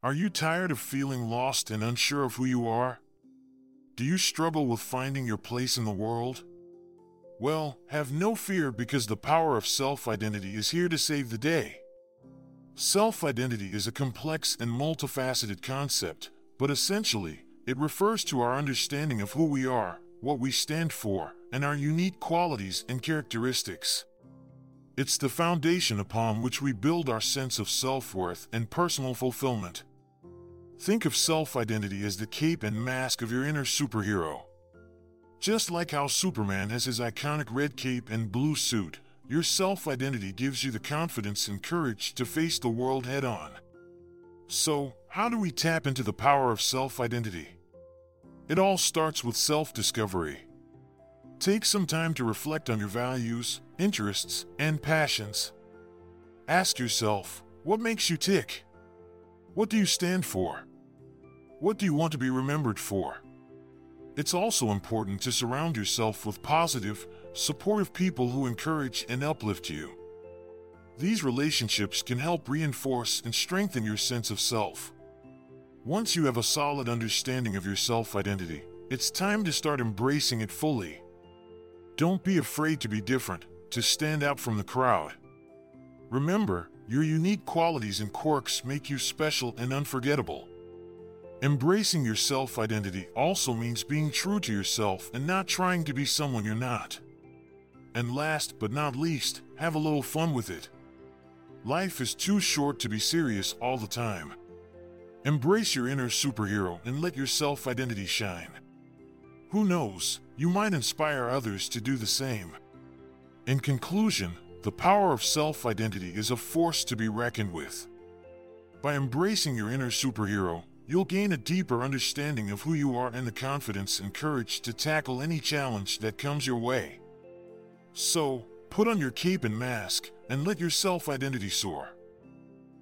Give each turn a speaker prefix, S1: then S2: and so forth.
S1: Are you tired of feeling lost and unsure of who you are? Do you struggle with finding your place in the world? Well, have no fear because the power of self identity is here to save the day. Self identity is a complex and multifaceted concept, but essentially, it refers to our understanding of who we are, what we stand for, and our unique qualities and characteristics. It's the foundation upon which we build our sense of self worth and personal fulfillment. Think of self identity as the cape and mask of your inner superhero. Just like how Superman has his iconic red cape and blue suit, your self identity gives you the confidence and courage to face the world head on. So, how do we tap into the power of self identity? It all starts with self discovery. Take some time to reflect on your values, interests, and passions. Ask yourself what makes you tick? What do you stand for? What do you want to be remembered for? It's also important to surround yourself with positive, supportive people who encourage and uplift you. These relationships can help reinforce and strengthen your sense of self. Once you have a solid understanding of your self identity, it's time to start embracing it fully. Don't be afraid to be different, to stand out from the crowd. Remember, your unique qualities and quirks make you special and unforgettable. Embracing your self identity also means being true to yourself and not trying to be someone you're not. And last but not least, have a little fun with it. Life is too short to be serious all the time. Embrace your inner superhero and let your self identity shine. Who knows, you might inspire others to do the same. In conclusion, the power of self identity is a force to be reckoned with. By embracing your inner superhero, you'll gain a deeper understanding of who you are and the confidence and courage to tackle any challenge that comes your way. So, put on your cape and mask and let your self identity soar.